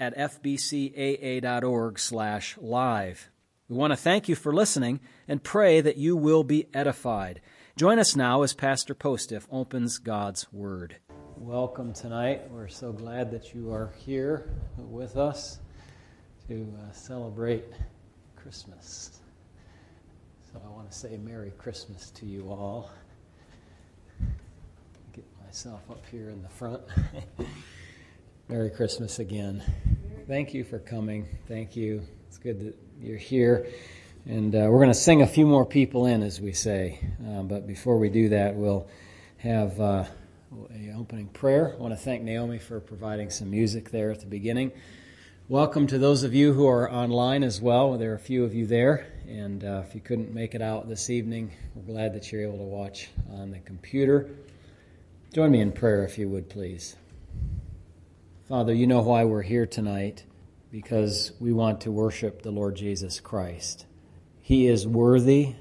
at fbcaa.org slash live. We want to thank you for listening and pray that you will be edified. Join us now as Pastor Postiff opens God's Word. Welcome tonight. We're so glad that you are here with us to uh, celebrate Christmas. So I want to say Merry Christmas to you all. Get myself up here in the front. Merry Christmas again. Thank you for coming. Thank you. It's good that you're here. And uh, we're going to sing a few more people in, as we say. Uh, but before we do that, we'll have uh, a opening prayer. I want to thank Naomi for providing some music there at the beginning. Welcome to those of you who are online as well. There are a few of you there. And uh, if you couldn't make it out this evening, we're glad that you're able to watch on the computer. Join me in prayer, if you would, please. Father, you know why we're here tonight because we want to worship the Lord Jesus Christ. He is worthy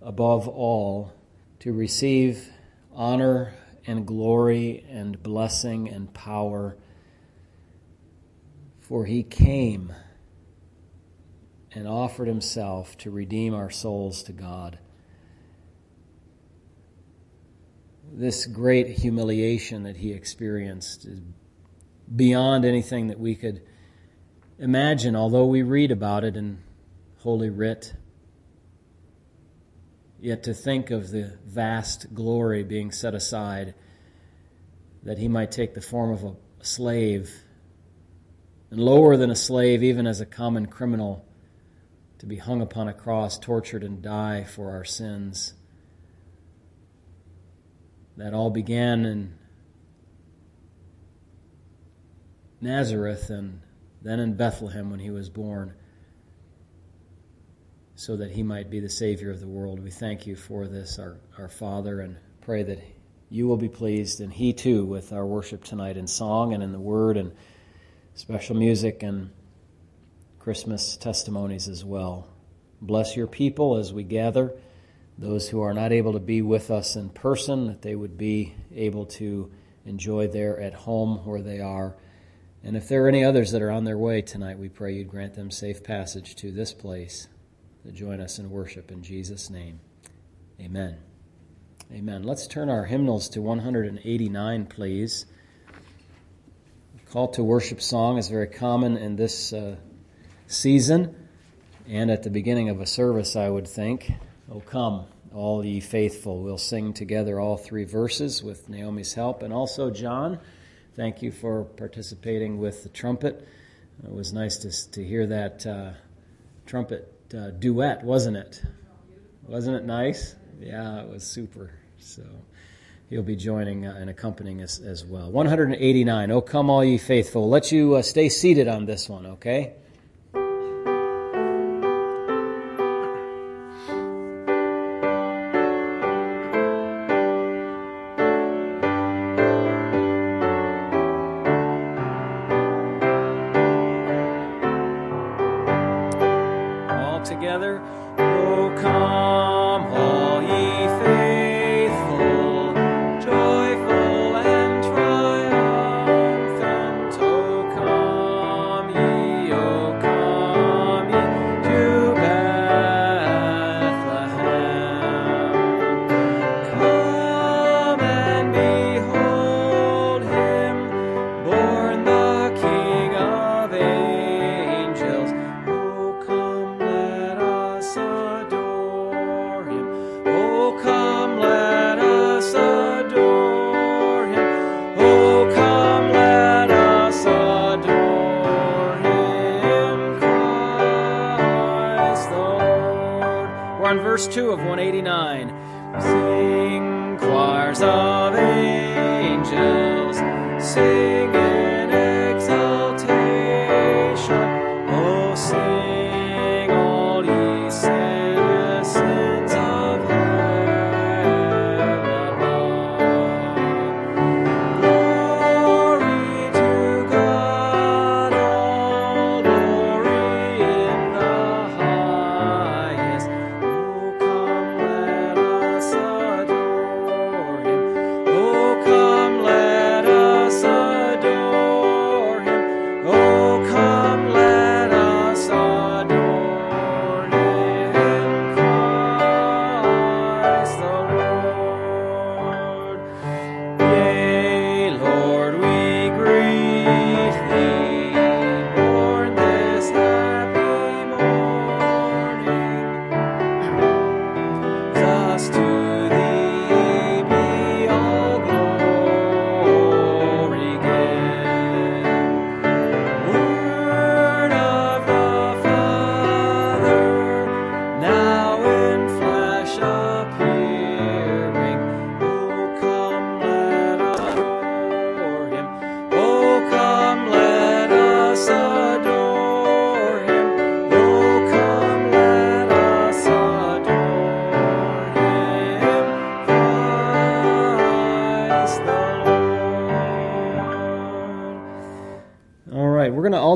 above all to receive honor and glory and blessing and power, for he came and offered himself to redeem our souls to God. This great humiliation that he experienced is beyond anything that we could imagine, although we read about it in Holy Writ. Yet to think of the vast glory being set aside, that he might take the form of a slave, and lower than a slave, even as a common criminal, to be hung upon a cross, tortured, and die for our sins. That all began in Nazareth and then in Bethlehem when he was born, so that he might be the Savior of the world. We thank you for this, our, our Father, and pray that you will be pleased, and he too, with our worship tonight in song and in the Word and special music and Christmas testimonies as well. Bless your people as we gather. Those who are not able to be with us in person, that they would be able to enjoy there at home where they are. And if there are any others that are on their way tonight, we pray you'd grant them safe passage to this place to join us in worship in Jesus' name. Amen. Amen. Let's turn our hymnals to 189, please. call to worship song is very common in this uh, season and at the beginning of a service, I would think. Oh, come, all ye faithful. We'll sing together all three verses with Naomi's help. And also, John. Thank you for participating with the trumpet. It was nice to, to hear that uh, trumpet uh, duet, wasn't it? Wasn't it nice? Yeah, it was super. So he'll be joining uh, and accompanying us as well. 189. Oh, come all ye faithful. Let you uh, stay seated on this one, okay?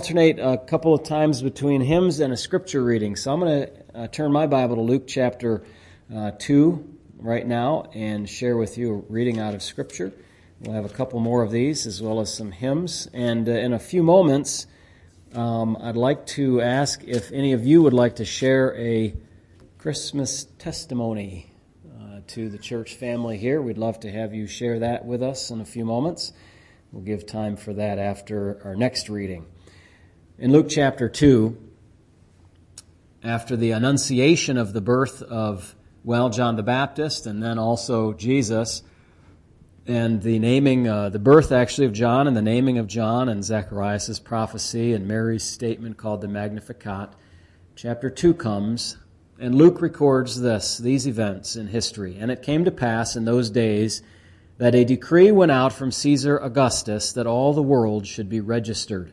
Alternate a couple of times between hymns and a scripture reading. So I'm going to uh, turn my Bible to Luke chapter uh, 2 right now and share with you a reading out of scripture. We'll have a couple more of these as well as some hymns. And uh, in a few moments, um, I'd like to ask if any of you would like to share a Christmas testimony uh, to the church family here. We'd love to have you share that with us in a few moments. We'll give time for that after our next reading. In Luke chapter 2, after the annunciation of the birth of, well, John the Baptist and then also Jesus, and the naming, uh, the birth actually of John and the naming of John and Zacharias' prophecy and Mary's statement called the Magnificat, chapter 2 comes, and Luke records this, these events in history. And it came to pass in those days that a decree went out from Caesar Augustus that all the world should be registered.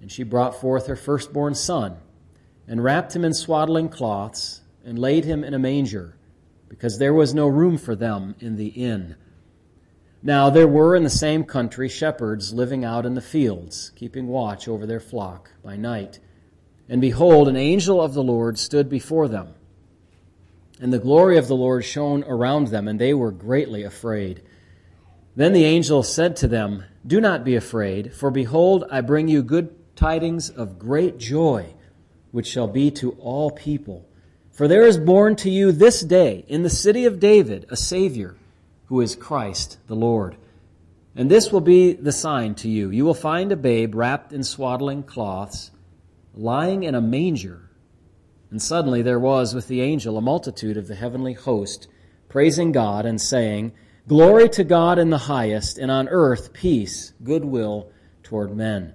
And she brought forth her firstborn son, and wrapped him in swaddling cloths, and laid him in a manger, because there was no room for them in the inn. Now there were in the same country shepherds living out in the fields, keeping watch over their flock by night. And behold, an angel of the Lord stood before them. And the glory of the Lord shone around them, and they were greatly afraid. Then the angel said to them, Do not be afraid, for behold, I bring you good tidings of great joy, which shall be to all people. For there is born to you this day in the city of David a Savior, who is Christ the Lord. And this will be the sign to you. You will find a babe wrapped in swaddling cloths, lying in a manger. And suddenly there was with the angel a multitude of the heavenly host, praising God and saying, Glory to God in the highest, and on earth peace, goodwill toward men.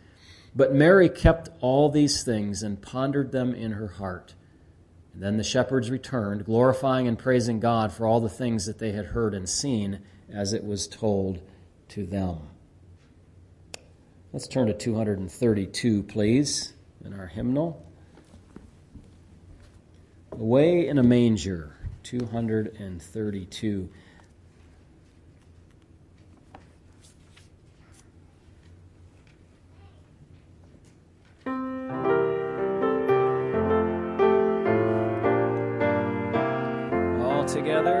But Mary kept all these things and pondered them in her heart. And then the shepherds returned, glorifying and praising God for all the things that they had heard and seen as it was told to them. Let's turn to 232, please, in our hymnal. Away in a manger, 232. together.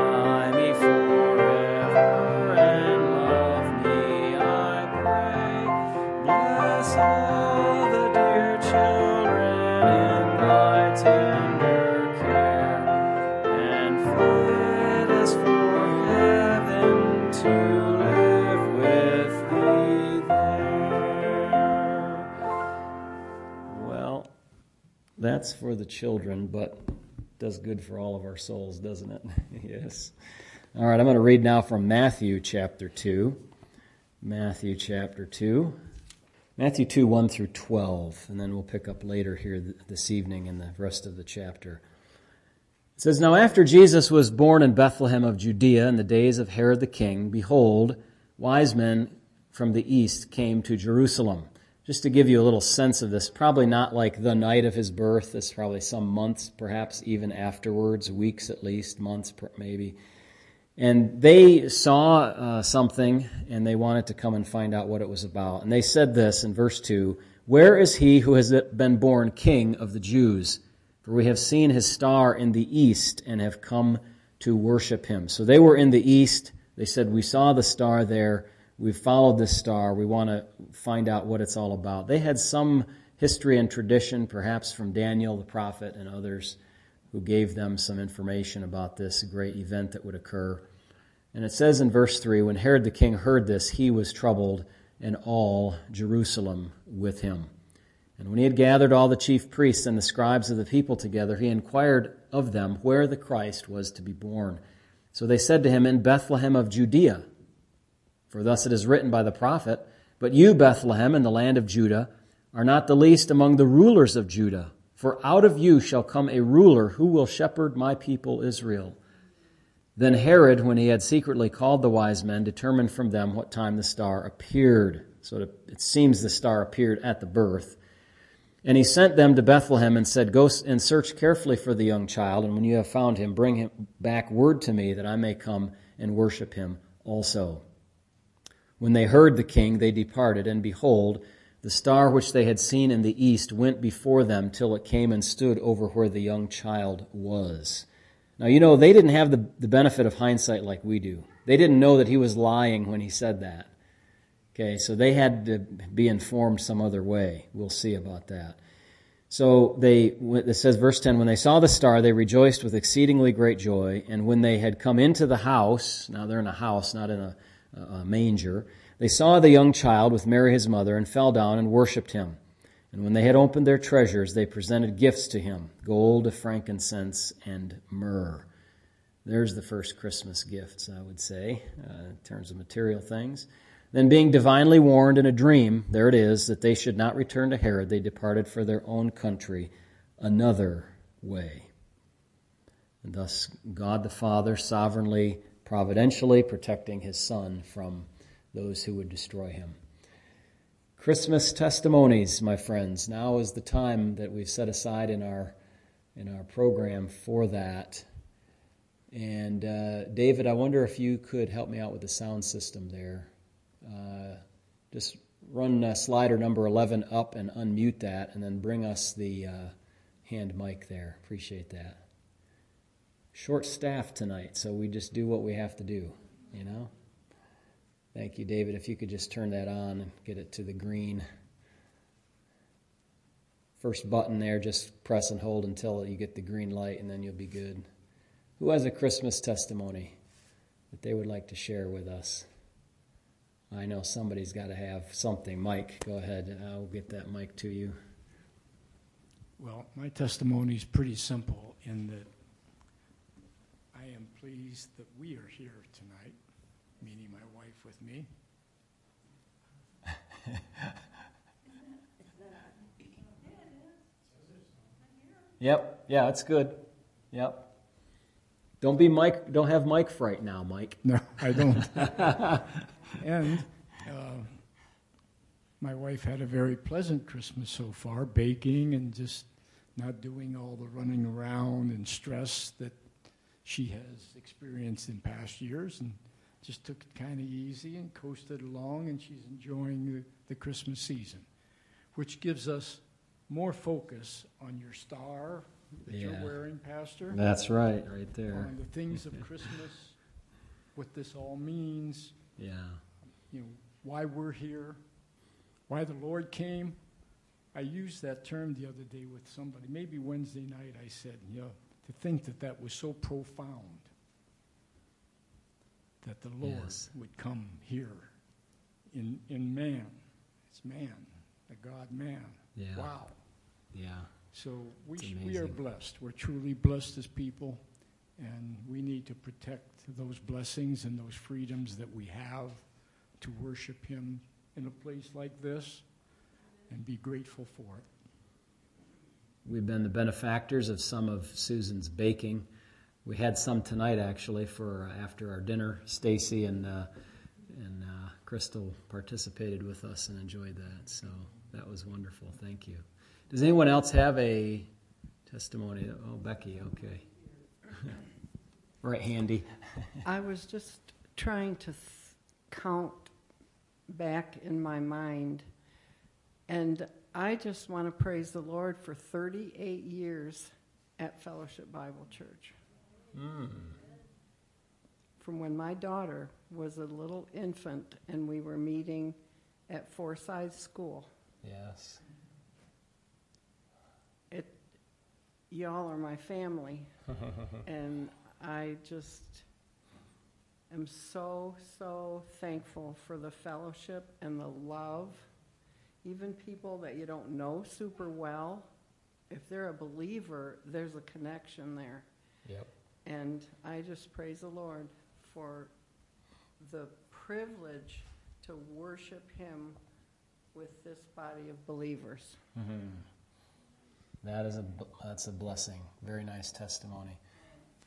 that's for the children, but does good for all of our souls, doesn't it? yes. All right, I'm going to read now from Matthew chapter 2. Matthew chapter 2. Matthew 2, 1 through 12, and then we'll pick up later here this evening in the rest of the chapter. It says, Now after Jesus was born in Bethlehem of Judea in the days of Herod the king, behold, wise men from the east came to Jerusalem. Just to give you a little sense of this, probably not like the night of his birth. It's probably some months, perhaps even afterwards, weeks at least, months maybe. And they saw uh, something and they wanted to come and find out what it was about. And they said this in verse 2 Where is he who has been born king of the Jews? For we have seen his star in the east and have come to worship him. So they were in the east. They said, We saw the star there. We've followed this star. We want to find out what it's all about. They had some history and tradition, perhaps from Daniel the prophet and others who gave them some information about this great event that would occur. And it says in verse 3 When Herod the king heard this, he was troubled, and all Jerusalem with him. And when he had gathered all the chief priests and the scribes of the people together, he inquired of them where the Christ was to be born. So they said to him, In Bethlehem of Judea. For thus it is written by the prophet, But you, Bethlehem, in the land of Judah, are not the least among the rulers of Judah, for out of you shall come a ruler who will shepherd my people Israel. Then Herod, when he had secretly called the wise men, determined from them what time the star appeared. So it seems the star appeared at the birth. And he sent them to Bethlehem and said, Go and search carefully for the young child, and when you have found him, bring him back word to me that I may come and worship him also. When they heard the king, they departed, and behold, the star which they had seen in the east went before them till it came and stood over where the young child was. Now, you know, they didn't have the, the benefit of hindsight like we do. They didn't know that he was lying when he said that. Okay, so they had to be informed some other way. We'll see about that. So they, it says, verse 10, when they saw the star, they rejoiced with exceedingly great joy. And when they had come into the house, now they're in a house, not in a, a manger, they saw the young child with Mary his mother and fell down and worshipped him. And when they had opened their treasures, they presented gifts to him gold, frankincense, and myrrh. There's the first Christmas gifts, I would say, uh, in terms of material things. Then, being divinely warned in a dream, there it is, that they should not return to Herod, they departed for their own country another way. And thus, God the Father sovereignly, providentially protecting his Son from those who would destroy him. Christmas testimonies, my friends. Now is the time that we've set aside in our in our program for that. And uh, David, I wonder if you could help me out with the sound system there. Uh, just run uh, slider number 11 up and unmute that, and then bring us the uh, hand mic there. Appreciate that. Short staff tonight, so we just do what we have to do, you know? Thank you, David. If you could just turn that on and get it to the green. First button there, just press and hold until you get the green light, and then you'll be good. Who has a Christmas testimony that they would like to share with us? I know somebody's got to have something. Mike, go ahead. I'll get that mic to you. Well, my testimony is pretty simple in that pleased that we are here tonight, meaning my wife with me. yep. Yeah, it's good. Yep. Don't be Mike. Don't have Mike fright now, Mike. No, I don't. and uh, my wife had a very pleasant Christmas so far, baking and just not doing all the running around and stress that she has experienced in past years, and just took it kind of easy and coasted along, and she's enjoying the, the Christmas season, which gives us more focus on your star that yeah. you're wearing, Pastor. That's right, right there. On the things of Christmas, what this all means. Yeah. You know, why we're here, why the Lord came. I used that term the other day with somebody, maybe Wednesday night. I said, you know, to think that that was so profound that the Lord yes. would come here in, in man. It's man, the God man. Yeah. Wow. Yeah. So we, sh- we are blessed. We're truly blessed as people, and we need to protect those blessings and those freedoms that we have to worship Him in a place like this and be grateful for it. We've been the benefactors of some of Susan's baking. We had some tonight, actually, for uh, after our dinner. Stacy and uh, and uh, Crystal participated with us and enjoyed that. So that was wonderful. Thank you. Does anyone else have a testimony? Oh, Becky. Okay. right handy. I was just trying to th- count back in my mind, and I just want to praise the Lord for 38 years at Fellowship Bible Church. Hmm. From when my daughter was a little infant and we were meeting at Forsythe School. Yes. It, y'all are my family, and I just am so, so thankful for the fellowship and the love. Even people that you don't know super well, if they're a believer, there's a connection there. Yep. And I just praise the Lord for the privilege to worship Him with this body of believers. That is a that's a blessing. Very nice testimony.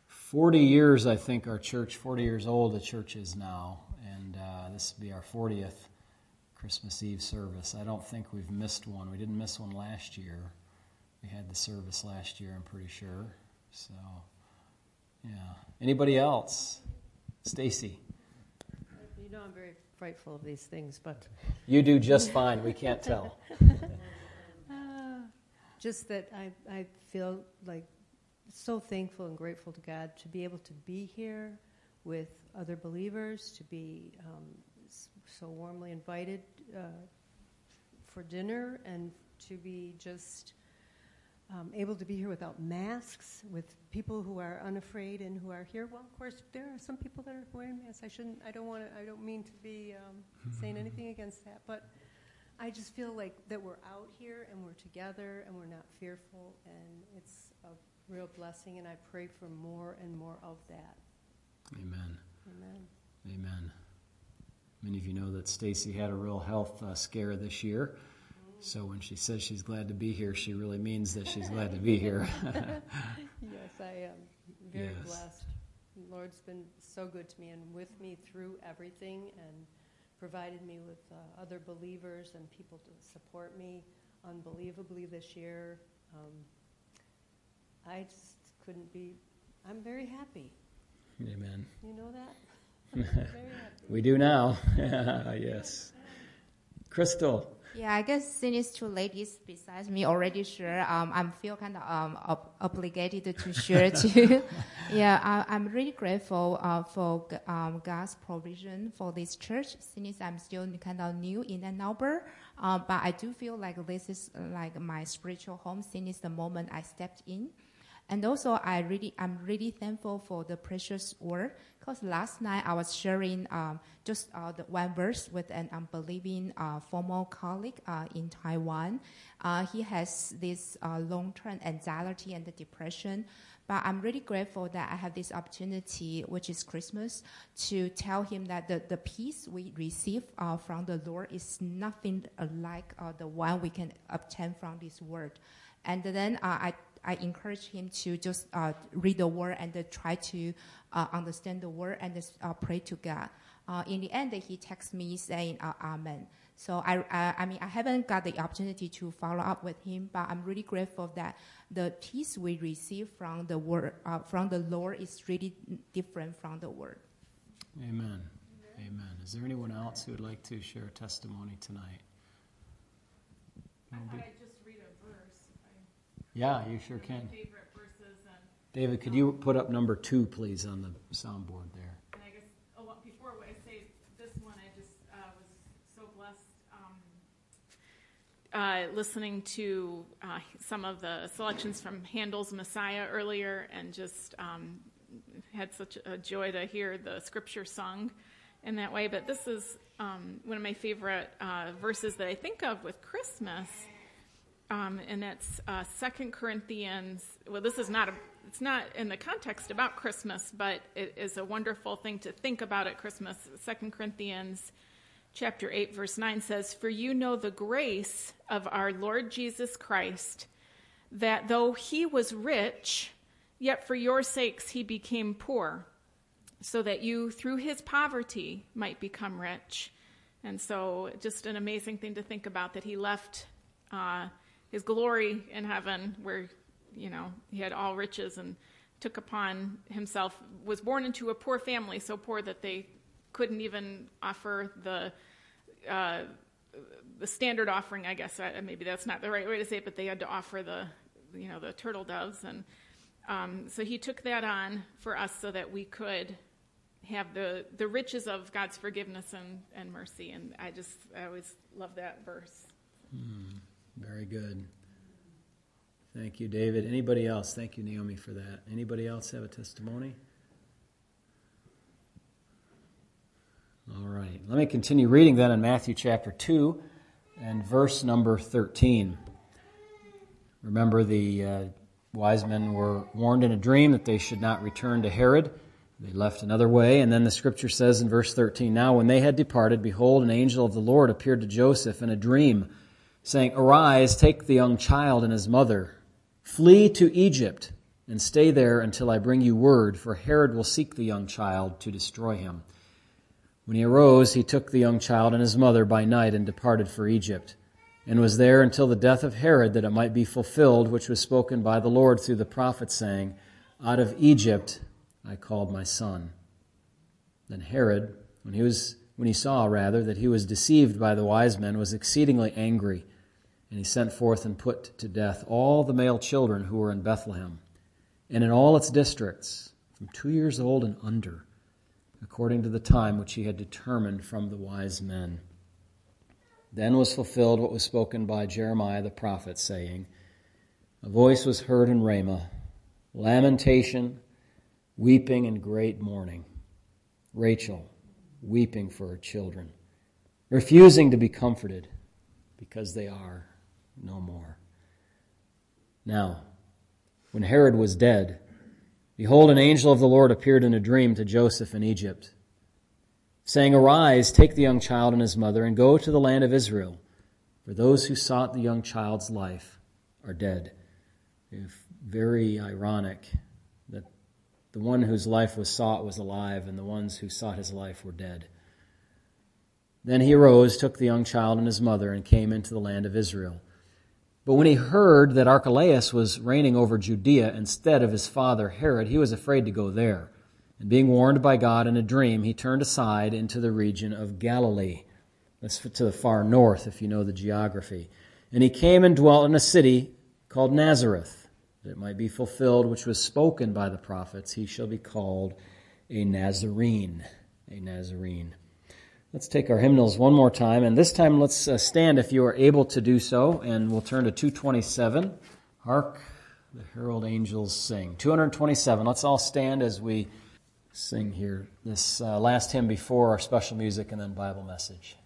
Forty years, I think, our church. Forty years old, the church is now, and uh, this will be our fortieth Christmas Eve service. I don't think we've missed one. We didn't miss one last year. We had the service last year. I'm pretty sure. So, yeah. Anybody else? Stacy, You know, I'm very frightful of these things, but you do just fine. We can't tell. uh, just that I, I feel like so thankful and grateful to God to be able to be here with other believers, to be um, so warmly invited uh, for dinner, and to be just um, able to be here without masks, with people who are unafraid and who are here. Well, of course, there are some people that are wearing masks. I shouldn't. I don't want to. I don't mean to be um, saying anything against that, but I just feel like that we're out here and we're together and we're not fearful, and it's a real blessing. And I pray for more and more of that. Amen. Amen. Amen. Many of you know that Stacy had a real health uh, scare this year. So when she says she's glad to be here, she really means that she's glad to be here. Yes, I am very Yes. blessed. The Lord's been so good to me and with me through everything and provided me with uh, other believers and people to support me unbelievably this year. Um, I just couldn't be, I'm very happy. Amen. You know that? We do now. yes. Crystal. Yeah, I guess since two ladies besides me already share, um, I feel kind of um, ob- obligated to share too. yeah, I, I'm really grateful uh, for um, God's provision for this church. Since I'm still kind of new in Ann Arbor, uh, but I do feel like this is like my spiritual home since the moment I stepped in. And also, I really, I'm really thankful for the precious word. Because last night I was sharing um, just uh, the one verse with an unbelieving uh, former colleague uh, in Taiwan. Uh, he has this uh, long-term anxiety and depression. But I'm really grateful that I have this opportunity, which is Christmas, to tell him that the, the peace we receive uh, from the Lord is nothing like the one we can obtain from this word. And then I I encourage him to just uh, read the word and uh, try to uh, understand the word and uh, pray to God. Uh, in the end, he texts me saying uh, Amen. So I, I, I mean, I haven't got the opportunity to follow up with him, but I'm really grateful that the peace we receive from the word, uh, from the Lord, is really different from the word. Amen. Amen. Is there anyone else who would like to share a testimony tonight? I Nobody? thought I'd just read a verse. I- Yeah, you sure one of my can. Favorite verses, and, David, could you put up number two, please, on the soundboard there? and I guess, a lot, before I say, this one, I just, uh, was so blessed, um, uh, listening to, uh, some of the selections from Handel's Messiah earlier, and just, um, had such a joy to hear the scripture sung in that way. But this is, um, one of my favorite, uh, verses that I think of with Christmas. Um, and that's uh, Second Corinthians. Well, this is not a, it's not in the context about Christmas, but it is a wonderful thing to think about at Christmas. Second Corinthians chapter 8 verse 9 says for you know the grace of our lord jesus christ that though he was rich yet for your sakes he became poor so that you through his poverty might become rich and so just an amazing thing to think about that he left uh, his glory in heaven where you know he had all riches and took upon himself was born into a poor family so poor that they couldn't even offer the uh, the standard offering, I guess. Maybe that's not the right way to say it, but they had to offer the you know the turtle doves, and um, so he took that on for us so that we could have the the riches of God's forgiveness and, and mercy. And I just I always love that verse. Mm, very good. Thank you, David. Anybody else? Thank you, Naomi, for that. Anybody else have a testimony? All right. Let me continue reading then in Matthew chapter 2 and verse number 13. Remember, the uh, wise men were warned in a dream that they should not return to Herod. They left another way, and then the scripture says in verse 13 Now, when they had departed, behold, an angel of the Lord appeared to Joseph in a dream, saying, Arise, take the young child and his mother, flee to Egypt, and stay there until I bring you word, for Herod will seek the young child to destroy him. When he arose, he took the young child and his mother by night and departed for Egypt, and was there until the death of Herod, that it might be fulfilled which was spoken by the Lord through the prophet, saying, Out of Egypt I called my son. Then Herod, when he was when he saw rather that he was deceived by the wise men, was exceedingly angry, and he sent forth and put to death all the male children who were in Bethlehem, and in all its districts, from two years old and under according to the time which he had determined from the wise men. Then was fulfilled what was spoken by Jeremiah the prophet, saying, A voice was heard in Ramah, lamentation, weeping, and great mourning. Rachel weeping for her children, refusing to be comforted, because they are no more. Now, when Herod was dead, Behold, an angel of the Lord appeared in a dream to Joseph in Egypt, saying, Arise, take the young child and his mother, and go to the land of Israel, for those who sought the young child's life are dead. Very ironic that the one whose life was sought was alive, and the ones who sought his life were dead. Then he arose, took the young child and his mother, and came into the land of Israel. But when he heard that Archelaus was reigning over Judea instead of his father Herod, he was afraid to go there. And being warned by God in a dream, he turned aside into the region of Galilee. That's to the far north, if you know the geography. And he came and dwelt in a city called Nazareth, that it might be fulfilled which was spoken by the prophets. He shall be called a Nazarene. A Nazarene. Let's take our hymnals one more time, and this time let's uh, stand if you are able to do so, and we'll turn to 227. Hark, the herald angels sing. 227. Let's all stand as we sing here this uh, last hymn before our special music and then Bible message.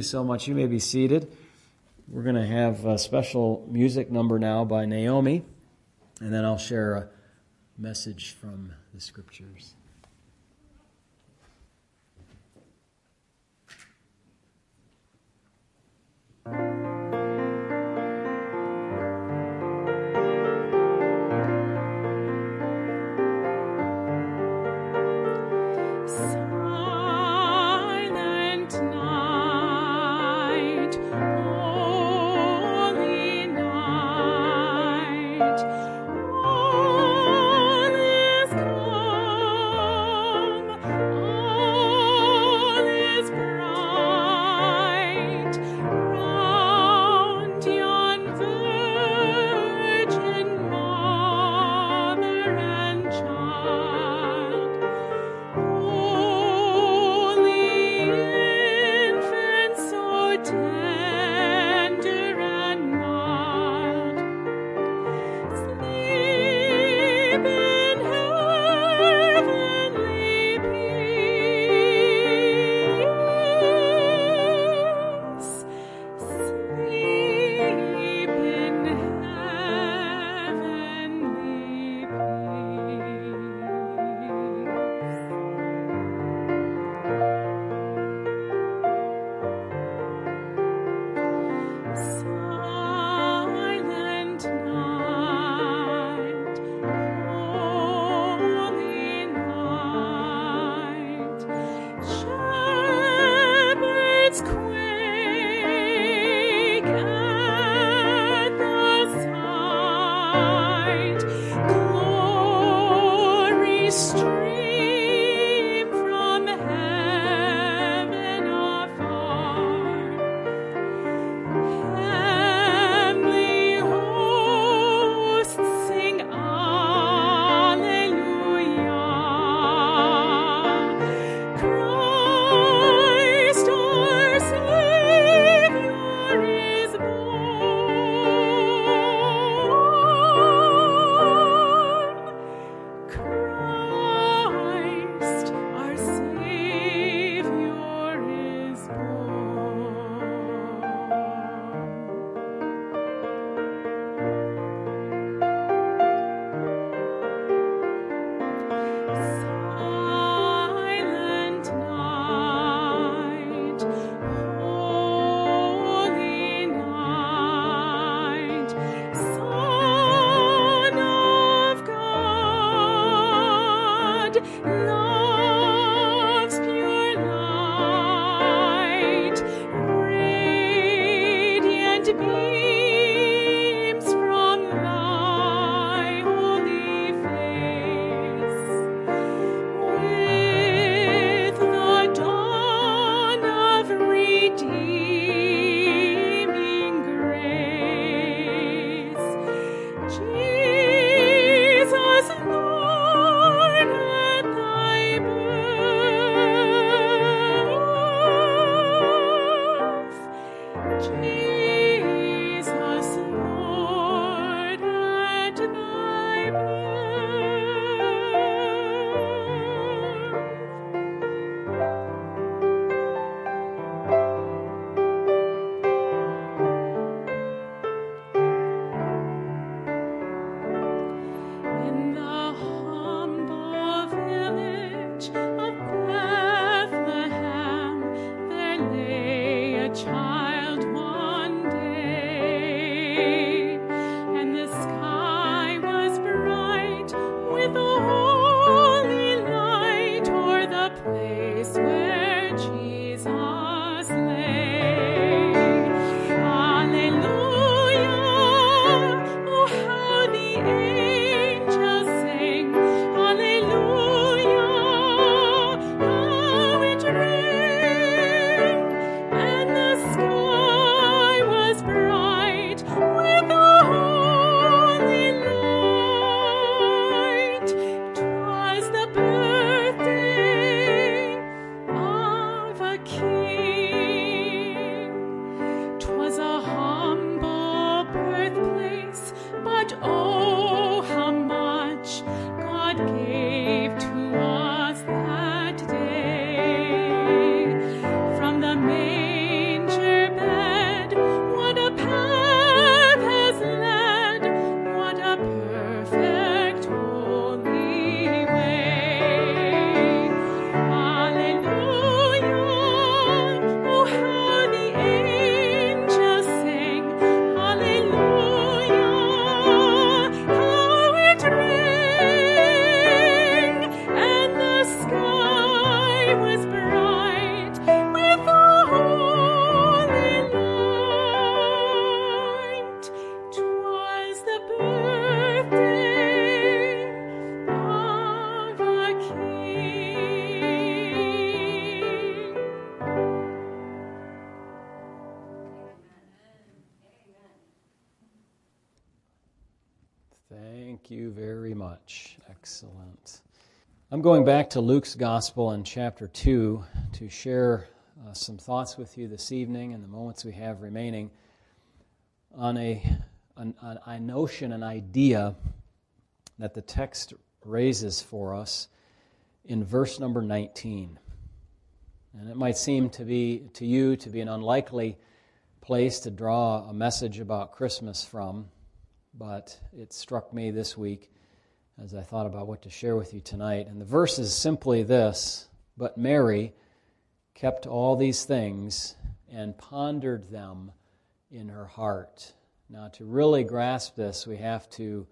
You so much. You may be seated. We're going to have a special music number now by Naomi, and then I'll share a message from the scriptures. I'm going back to Luke's Gospel in chapter 2 to share uh, some thoughts with you this evening and the moments we have remaining on a, an, a notion, an idea that the text raises for us in verse number 19. And it might seem to be to you to be an unlikely place to draw a message about Christmas from, but it struck me this week as I thought about what to share with you tonight. And the verse is simply this But Mary kept all these things and pondered them in her heart. Now, to really grasp this, we have to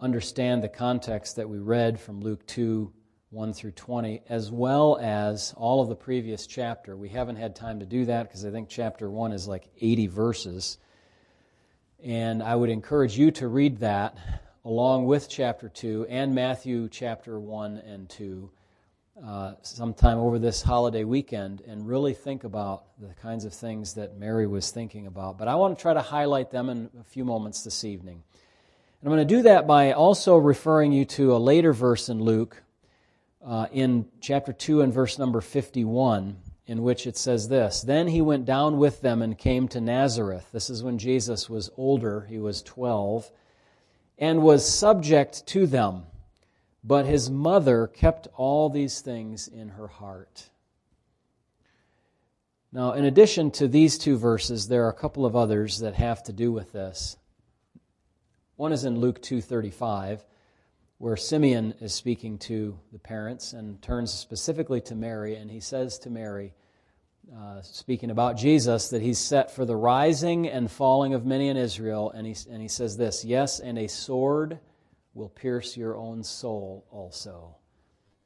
understand the context that we read from Luke 2 1 through 20, as well as all of the previous chapter. We haven't had time to do that because I think chapter 1 is like 80 verses. And I would encourage you to read that along with chapter 2 and Matthew chapter 1 and 2 uh, sometime over this holiday weekend and really think about the kinds of things that Mary was thinking about. But I want to try to highlight them in a few moments this evening. And I'm going to do that by also referring you to a later verse in Luke uh, in chapter 2 and verse number 51, in which it says this Then he went down with them and came to Nazareth. This is when Jesus was older, he was 12, and was subject to them. But his mother kept all these things in her heart. Now, in addition to these two verses, there are a couple of others that have to do with this. One is in Luke 2:35 where Simeon is speaking to the parents and turns specifically to Mary, and he says to Mary, uh, speaking about Jesus, that he's set for the rising and falling of many in Israel, and he, and he says this Yes, and a sword will pierce your own soul also.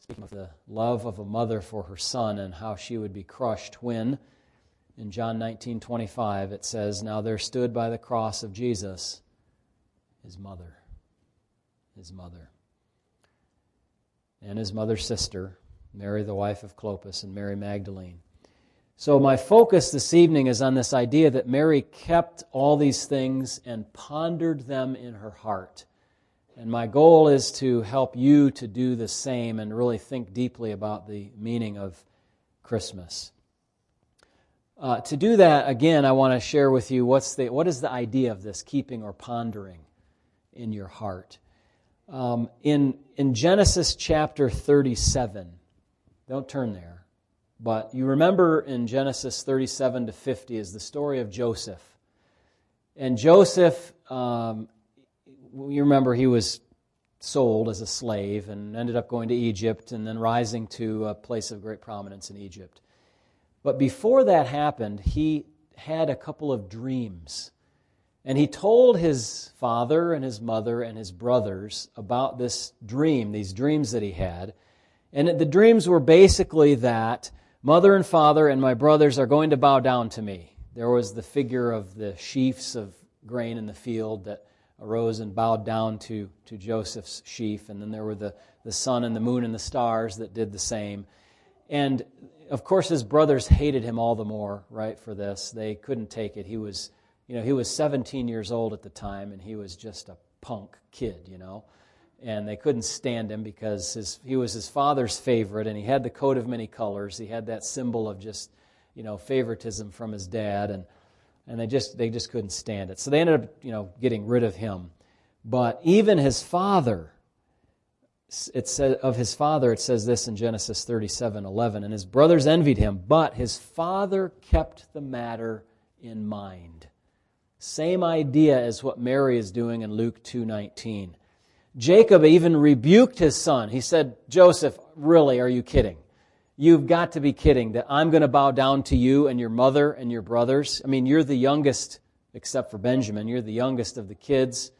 Speaking of the love of a mother for her son and how she would be crushed when, in John 19 25, it says, Now there stood by the cross of Jesus his mother. His mother and his mother's sister, Mary, the wife of Clopas, and Mary Magdalene. So, my focus this evening is on this idea that Mary kept all these things and pondered them in her heart. And my goal is to help you to do the same and really think deeply about the meaning of Christmas. Uh, to do that, again, I want to share with you what's the, what is the idea of this keeping or pondering in your heart. Um, in, in Genesis chapter 37, don't turn there, but you remember in Genesis 37 to 50 is the story of Joseph. And Joseph, um, you remember he was sold as a slave and ended up going to Egypt and then rising to a place of great prominence in Egypt. But before that happened, he had a couple of dreams and he told his father and his mother and his brothers about this dream, these dreams that he had. And the dreams were basically that mother and father and my brothers are going to bow down to me. There was the figure of the sheaves of grain in the field that arose and bowed down to, to Joseph's sheaf. And then there were the, the sun and the moon and the stars that did the same. And of course, his brothers hated him all the more, right, for this. They couldn't take it. He was you know, he was 17 years old at the time, and he was just a punk kid, you know. And they couldn't stand him because his, he was his father's favorite, and he had the coat of many colors. He had that symbol of just, you know, favoritism from his dad, and and they just they just couldn't stand it. So they ended up, you know, getting rid of him. But even his father, it says of his father, it says this in Genesis 37, 11, and his brothers envied him, but his father kept the matter in mind. Same idea as what Mary is doing in Luke 2:19. Jacob even rebuked his son. He said, "Joseph, really, are you kidding? You've got to be kidding that I'm going to bow down to you and your mother and your brothers. I mean, you're the youngest except for Benjamin. You're the youngest of the kids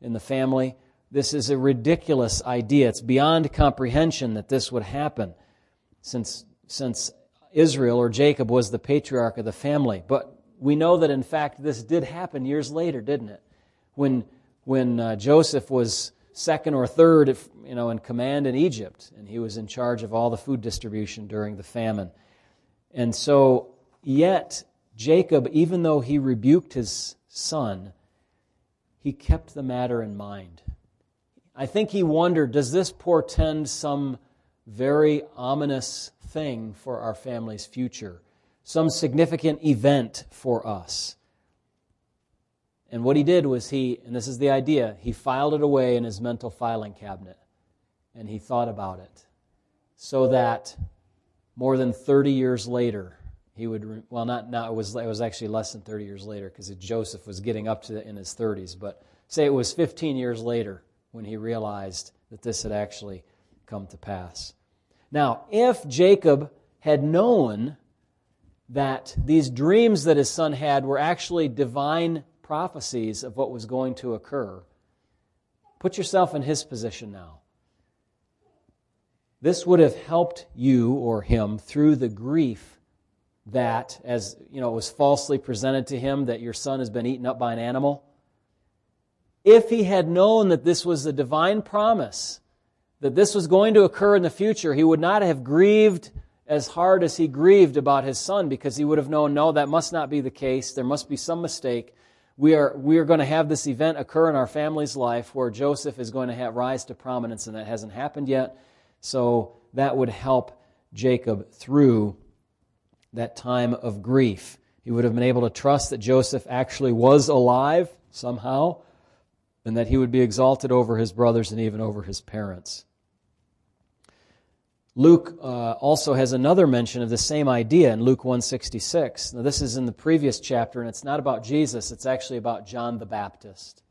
in the family. This is a ridiculous idea. It's beyond comprehension that this would happen since since Israel or Jacob was the patriarch of the family. But we know that in fact this did happen years later, didn't it? When when uh, Joseph was second or third, you know, in command in Egypt, and he was in charge of all the food distribution during the famine. And so, yet Jacob, even though he rebuked his son, he kept the matter in mind. I think he wondered does this portend some very ominous thing for our family's future? Some significant event for us? And what he did was he, and this is the idea, he filed it away in his mental filing cabinet. And he thought about it. So that more than 30 years later, he would, well, not, not it, was, it was actually less than 30 years later because Joseph was getting up to the, in his 30s, but say it was 15 years later when he realized that this had actually come to pass. Now, if Jacob had known that these dreams that his son had were actually divine prophecies of what was going to occur, put yourself in his position now. This would have helped you or him through the grief that, as you know, was falsely presented to him that your son has been eaten up by an animal. If he had known that this was a divine promise, that this was going to occur in the future, he would not have grieved as hard as he grieved about his son because he would have known, no, that must not be the case. There must be some mistake. We are, we are going to have this event occur in our family's life where Joseph is going to have, rise to prominence, and that hasn't happened yet. So that would help Jacob through that time of grief. He would have been able to trust that Joseph actually was alive somehow and that he would be exalted over his brothers and even over his parents. Luke uh, also has another mention of the same idea in Luke 166. Now this is in the previous chapter and it's not about Jesus, it's actually about John the Baptist.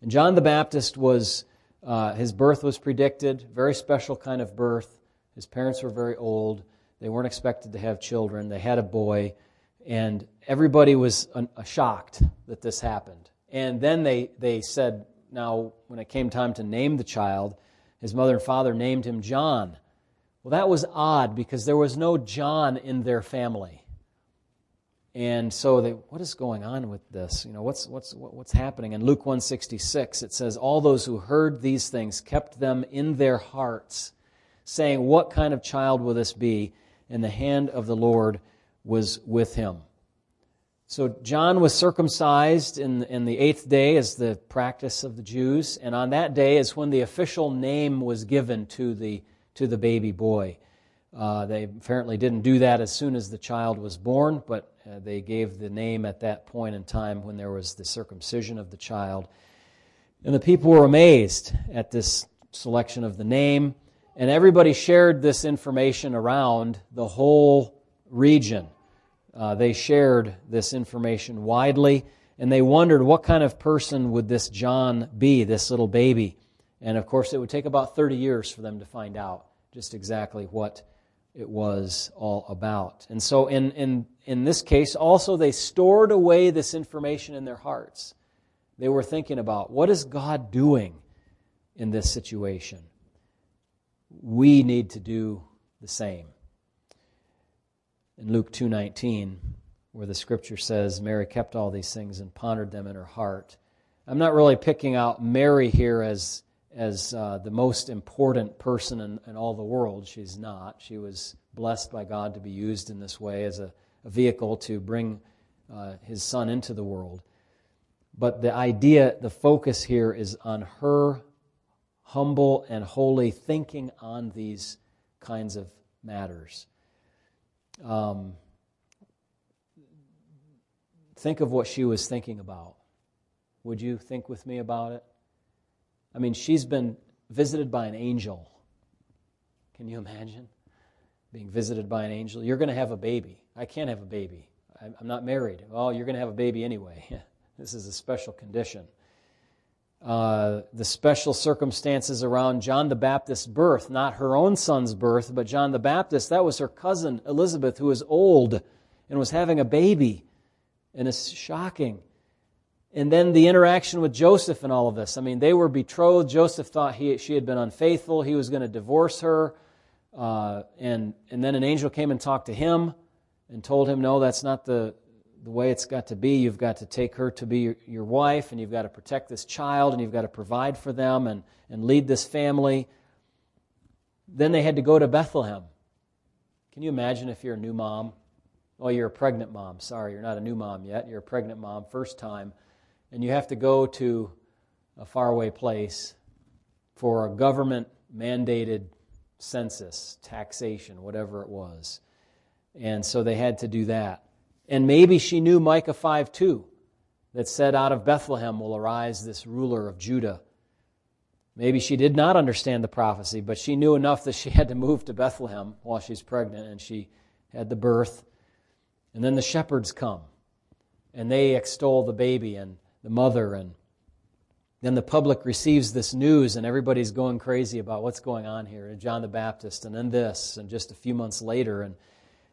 And John the Baptist was uh, his birth was predicted, very special kind of birth. His parents were very old. They weren't expected to have children. They had a boy, and everybody was uh, shocked that this happened. And then they, they said, now, when it came time to name the child, his mother and father named him John. Well, that was odd because there was no John in their family. And so they, what is going on with this? You know, what's, what's, what's happening? In Luke 166, it says, All those who heard these things kept them in their hearts, saying, What kind of child will this be? And the hand of the Lord was with him. So John was circumcised in, in the eighth day as the practice of the Jews, and on that day is when the official name was given to the, to the baby boy. Uh, they apparently didn't do that as soon as the child was born, but uh, they gave the name at that point in time when there was the circumcision of the child. And the people were amazed at this selection of the name, and everybody shared this information around the whole region. Uh, they shared this information widely, and they wondered what kind of person would this John be, this little baby. And of course, it would take about 30 years for them to find out just exactly what it was all about. And so, in, in, in this case, also they stored away this information in their hearts. They were thinking about what is God doing in this situation? We need to do the same. In Luke 2:19, where the scripture says Mary kept all these things and pondered them in her heart. I'm not really picking out Mary here as as uh, the most important person in, in, all the world. She's not. She was blessed by God to be used in this way as a, a vehicle to bring uh, his son into the world. But the idea, the focus here is on her humble and holy thinking on these kinds of matters. Um, think of what she was thinking about. Would you think with me about it? I mean, she's been visited by an angel. Can you imagine being visited by an angel? You're going to have a baby. I can't have a baby. I'm not married. Well, you're going to have a baby anyway. this is a special condition. Uh, the special circumstances around John the Baptist's birth, not her own son's birth, but John the Baptist, that was her cousin Elizabeth, who was old and was having a baby. And it's shocking. And then the interaction with Joseph and all of this. I mean, they were betrothed. Joseph thought he, she had been unfaithful. He was going to divorce her. Uh, and, and then an angel came and talked to him and told him, no, that's not the, the way it's got to be. You've got to take her to be your, your wife, and you've got to protect this child, and you've got to provide for them and, and lead this family. Then they had to go to Bethlehem. Can you imagine if you're a new mom? Oh, you're a pregnant mom. Sorry, you're not a new mom yet. You're a pregnant mom, first time and you have to go to a faraway place for a government mandated census, taxation, whatever it was. And so they had to do that. And maybe she knew Micah 5 2, that said, Out of Bethlehem will arise this ruler of Judah. Maybe she did not understand the prophecy, but she knew enough that she had to move to Bethlehem while she's pregnant, and she had the birth. And then the shepherds come, and they extol the baby and the mother, and then the public receives this news, and everybody's going crazy about what's going on here, and John the Baptist, and then this, and just a few months later, and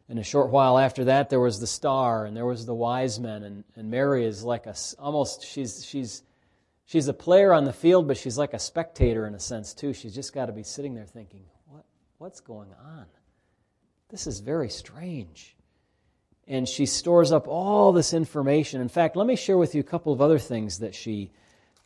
and a short while after that, there was the star, and there was the wise men, and, and Mary is like a almost she's she's she's a player on the field, but she's like a spectator in a sense too. She's just got to be sitting there thinking, what what's going on? This is very strange. And she stores up all this information. In fact, let me share with you a couple of other things that she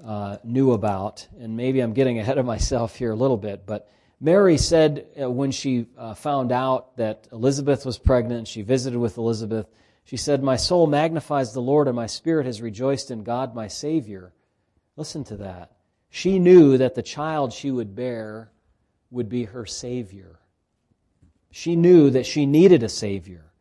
uh, knew about, and maybe I'm getting ahead of myself here a little bit, but Mary said uh, when she uh, found out that Elizabeth was pregnant, she visited with Elizabeth, she said, My soul magnifies the Lord, and my spirit has rejoiced in God my Savior. Listen to that. She knew that the child she would bear would be her Savior. She knew that she needed a Savior.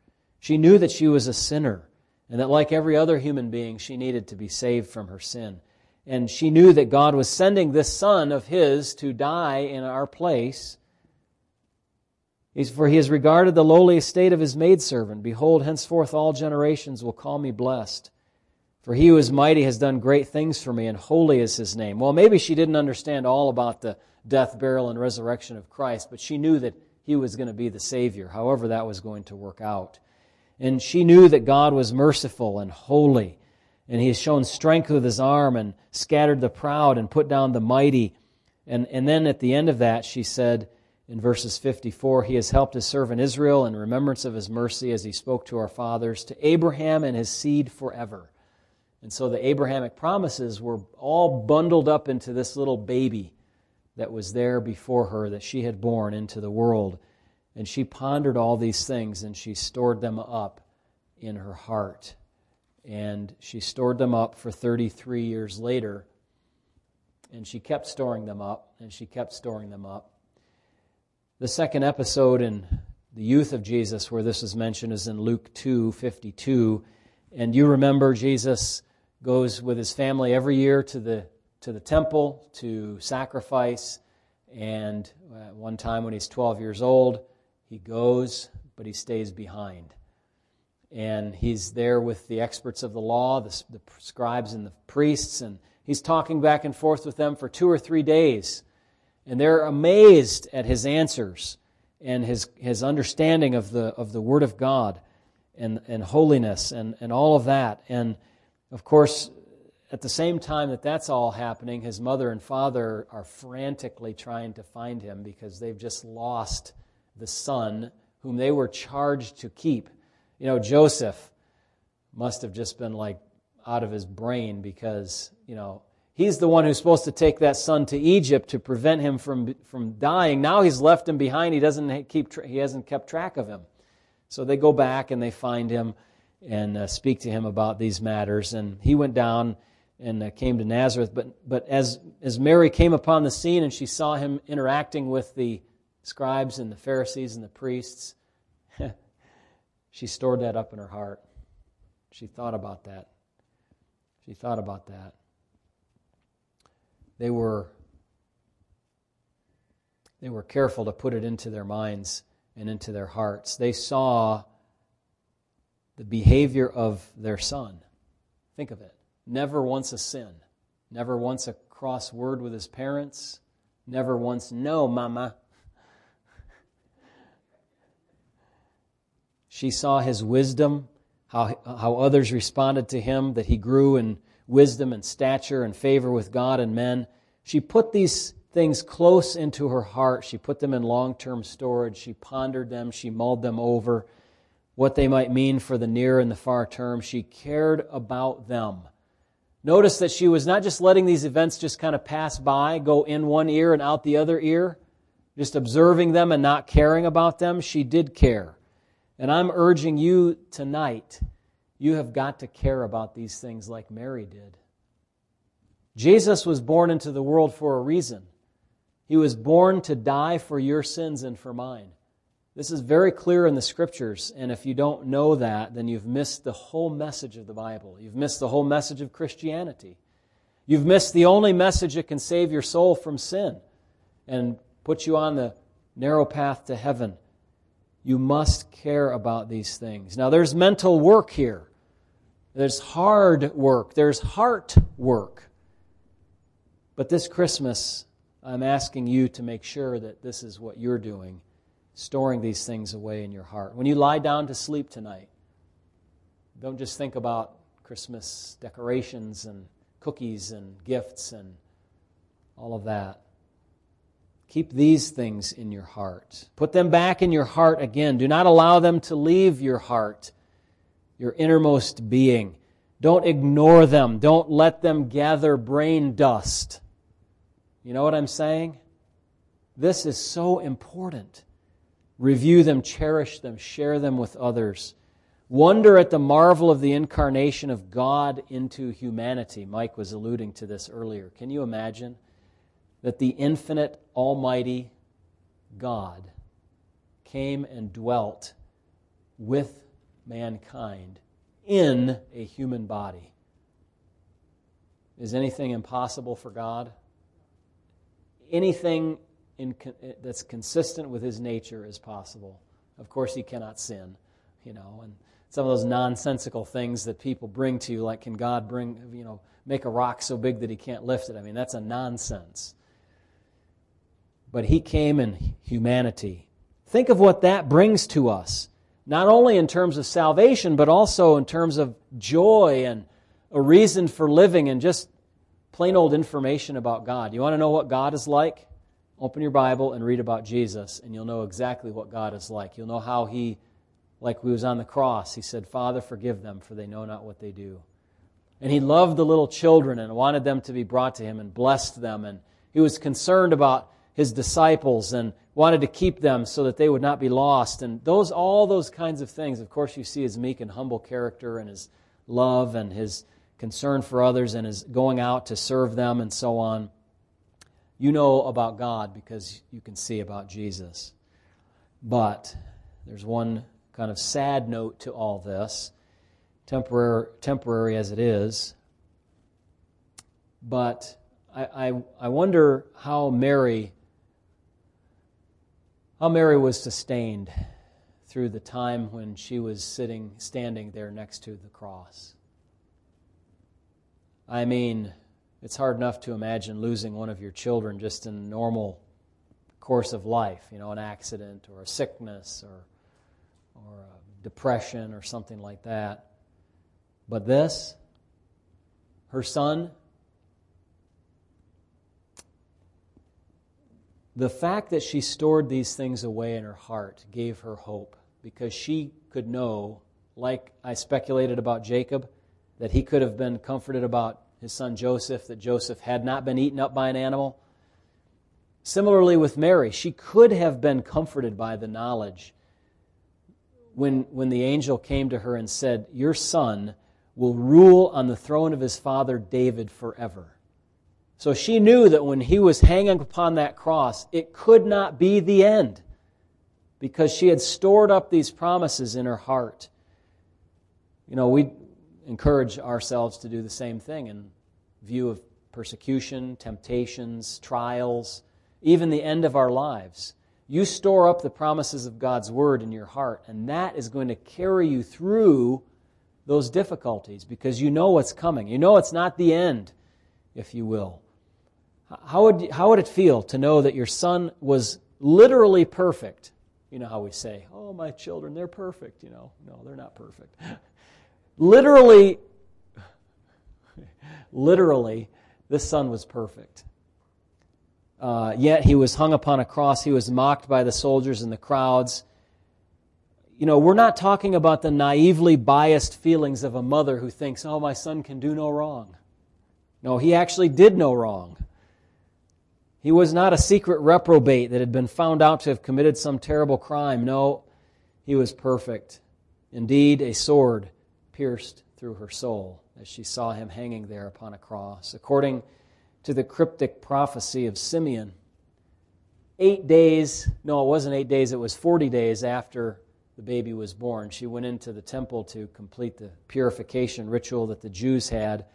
She knew that she was a sinner, and that like every other human being, she needed to be saved from her sin. And she knew that God was sending this son of his to die in our place. For he has regarded the lowly estate of his maidservant. Behold, henceforth all generations will call me blessed. For he who is mighty has done great things for me, and holy is his name. Well, maybe she didn't understand all about the death, burial, and resurrection of Christ, but she knew that he was going to be the Savior, however that was going to work out. And she knew that God was merciful and holy and he has shown strength with his arm and scattered the proud and put down the mighty. And, and then at the end of that, she said in verses 54 He has helped his servant Israel in remembrance of his mercy as he spoke to our fathers, to Abraham and his seed forever. And so the Abrahamic promises were all bundled up into this little baby that was there before her that she had born into the world. And she pondered all these things and she stored them up in her heart and she stored them up for 33 years later. And she kept storing them up, and she kept storing them up. The second episode in the youth of Jesus where this is mentioned is in Luke 2 52. And you remember Jesus goes with his family every year to the, to the temple to sacrifice. And uh, one time when he's 12 years old, he goes, but he stays behind and he's there with the experts of the law, the, the, scribes and the priests, and he's talking back and forth with them for two or three days. And they're amazed at his answers and his, his understanding of the, of the Word of God and, and holiness and, and all of that. And of course, at the same time that that's all happening, his mother and father are frantically trying to find him because they've just lost the son whom they were charged to keep. You know, Joseph must have just been like out of his brain because, you know, he's the one who's supposed to take that son to Egypt to prevent him from, from dying. Now he's left him behind. He doesn't keep, he hasn't kept track of him. So they go back and they find him and uh, speak to him about these matters. And he went down and uh, came to Nazareth. But, but as, as Mary came upon the scene and she saw him interacting with the scribes and the Pharisees and the priests, she stored that up in her heart. She thought about that. She thought about that. They were they were careful to put it into their minds and into their hearts. They saw the behavior of their son. Think of it. Never once a sin. Never once a cross word with his parents. Never once, no, mama. She saw his wisdom, how, how others responded to him, that he grew in wisdom and stature and favor with God and men. She put these things close into her heart. She put them in long term storage. She pondered them. She mulled them over, what they might mean for the near and the far term. She cared about them. Notice that she was not just letting these events just kind of pass by, go in one ear and out the other ear, just observing them and not caring about them. She did care. And I'm urging you tonight, you have got to care about these things like Mary did. Jesus was born into the world for a reason. He was born to die for your sins and for mine. This is very clear in the scriptures, and if you don't know that, then you've missed the whole message of the Bible. You've missed the whole message of Christianity. You've missed the only message that can save your soul from sin and put you on the narrow path to heaven. You must care about these things. Now, there's mental work here, there's hard work, there's heart work. But this Christmas, I'm asking you to make sure that this is what you're doing storing these things away in your heart. When you lie down to sleep tonight, don't just think about Christmas decorations and cookies and gifts and all of that. Keep these things in your heart. Put them back in your heart again. Do not allow them to leave your heart, your innermost being. Don't ignore them. Don't let them gather brain dust. You know what I'm saying? This is so important. Review them, cherish them, share them with others. Wonder at the marvel of the incarnation of God into humanity. Mike was alluding to this earlier. Can you imagine that the infinite, almighty God came and dwelt with mankind in a human body? Is anything impossible for God? Anything in, that's consistent with his nature is possible. Of course, he cannot sin, you know, and some of those nonsensical things that people bring to you, like can God bring, you know, make a rock so big that he can't lift it? I mean, that's a nonsense. But he came in humanity. Think of what that brings to us, not only in terms of salvation, but also in terms of joy and a reason for living and just plain old information about God. You want to know what God is like? Open your Bible and read about Jesus, and you'll know exactly what God is like. You'll know how He, like He was on the cross, He said, Father, forgive them, for they know not what they do. And He loved the little children and wanted them to be brought to Him and blessed them. And He was concerned about His disciples and wanted to keep them so that they would not be lost. And those, all those kinds of things, of course, you see His meek and humble character and His love and His concern for others and His going out to serve them and so on you know about God because you can see about Jesus. But there's one kind of sad note to all this, temporary, temporary as it is. But I, I, I wonder how Mary how Mary was sustained through the time when she was sitting, standing there next to the cross. I mean, it's hard enough to imagine losing one of your children just in normal course of life, you know, an accident or a sickness or, or a depression or something like that. But this, her son, the fact that she stored these things away in her heart gave her hope because she could know, like I speculated about Jacob, that he could have been comforted about his son Joseph, that Joseph had not been eaten up by an animal. Similarly with Mary, she could have been comforted by the knowledge when, when the angel came to her and said, Your son will rule on the throne of his father David forever. So she knew that when he was hanging upon that cross, it could not be the end because she had stored up these promises in her heart. You know, we, encourage ourselves to do the same thing in view of persecution, temptations, trials, even the end of our lives. You store up the promises of God's Word in your heart, and that is going to carry you through those difficulties because you know what's coming. You know it's not the end, if you will. How would, how would it feel to know that your son was literally perfect? You know how we say, oh, my children, they're perfect. You know, no, they're not perfect. Literally, literally, this son was perfect. Uh, yet he was hung upon a cross. He was mocked by the soldiers and the crowds. You know, we're not talking about the naively biased feelings of a mother who thinks, oh, my son can do no wrong. No, he actually did no wrong. He was not a secret reprobate that had been found out to have committed some terrible crime. No, he was perfect. Indeed, a sword pierced through her soul as she saw him hanging there upon a cross. According to the cryptic prophecy of Simeon, eight days, no, it wasn't eight days, it was 40 days after the baby was born. She went into the temple to complete the purification ritual that the Jews had.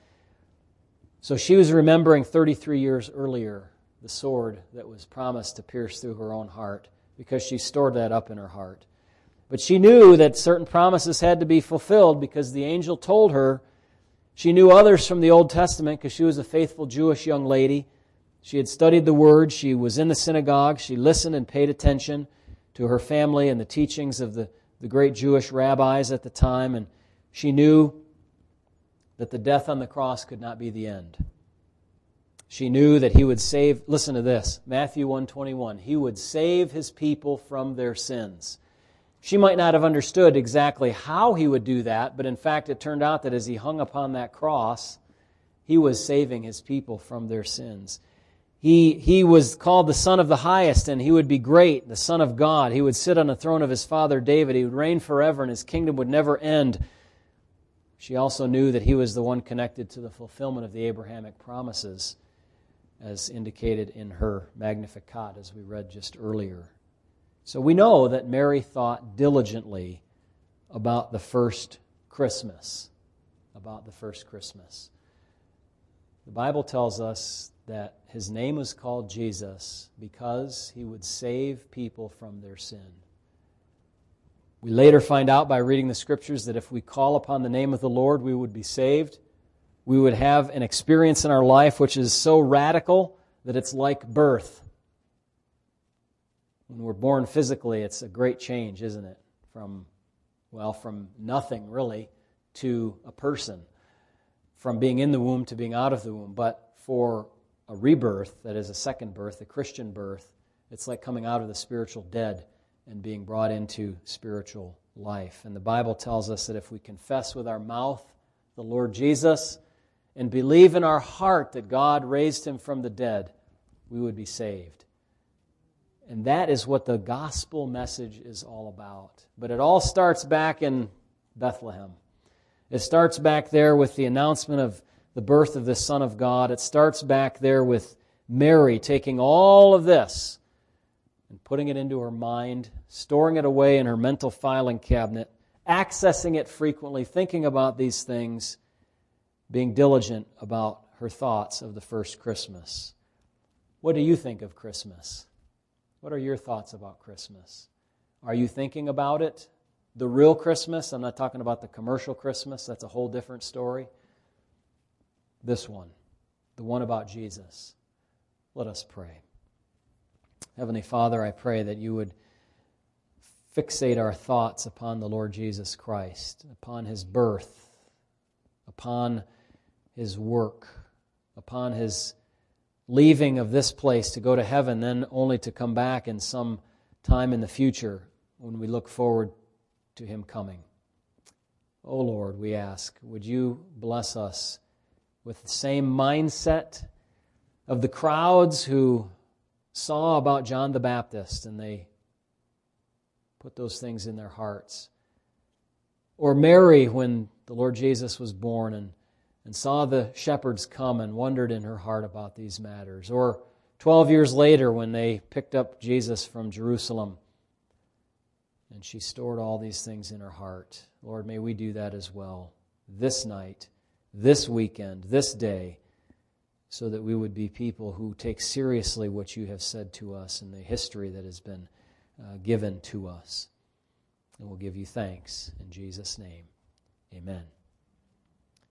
So she was remembering 33 years earlier the sword that was promised to pierce through her own heart because she stored that up in her heart. But she knew that certain promises had to be fulfilled because the angel told her. She knew others from the Old Testament because she was a faithful Jewish young lady. She had studied the Word. She was in the synagogue. She listened and paid attention to her family and the teachings of the, the great Jewish rabbis at the time. And she knew that the death on the cross could not be the end. She knew that he would save, listen to this, Matthew 121, he would save his people from their sins. She might not have understood exactly how he would do that, but in fact, it turned out that as he hung upon that cross, he was saving his people from their sins. He, he was called the Son of the Highest, and he would be great, the Son of God. He would sit on the throne of his father David. He would reign forever, and his kingdom would never end. She also knew that he was the one connected to the fulfillment of the Abrahamic promises, as indicated in her Magnificat, as we read just earlier. So we know that Mary thought diligently about the first Christmas. About the first Christmas. The Bible tells us that his name was called Jesus because he would save people from their sin. We later find out by reading the scriptures that if we call upon the name of the Lord, we would be saved. We would have an experience in our life which is so radical that it's like birth. When we're born physically, it's a great change, isn't it? From, well, from nothing really to a person, from being in the womb to being out of the womb. But for a rebirth, that is a second birth, a Christian birth, it's like coming out of the spiritual dead and being brought into spiritual life. And the Bible tells us that if we confess with our mouth the Lord Jesus and believe in our heart that God raised him from the dead, we would be saved. And that is what the gospel message is all about. But it all starts back in Bethlehem. It starts back there with the announcement of the birth of the Son of God. It starts back there with Mary taking all of this and putting it into her mind, storing it away in her mental filing cabinet, accessing it frequently, thinking about these things, being diligent about her thoughts of the first Christmas. What do you think of Christmas? What are your thoughts about Christmas? Are you thinking about it? The real Christmas? I'm not talking about the commercial Christmas, that's a whole different story. This one, the one about Jesus. Let us pray. Heavenly Father, I pray that you would fixate our thoughts upon the Lord Jesus Christ, upon his birth, upon his work, upon his leaving of this place to go to heaven, then only to come back in some time in the future when we look forward to Him coming. Oh Lord, we ask, would you bless us with the same mindset of the crowds who saw about John the Baptist and they put those things in their hearts? Or Mary when the Lord Jesus was born and and saw the shepherds come and wondered in her heart about these matters. Or 12 years later, when they picked up Jesus from Jerusalem and she stored all these things in her heart. Lord, may we do that as well this night, this weekend, this day, so that we would be people who take seriously what you have said to us and the history that has been uh, given to us. And we'll give you thanks in Jesus' name. Amen.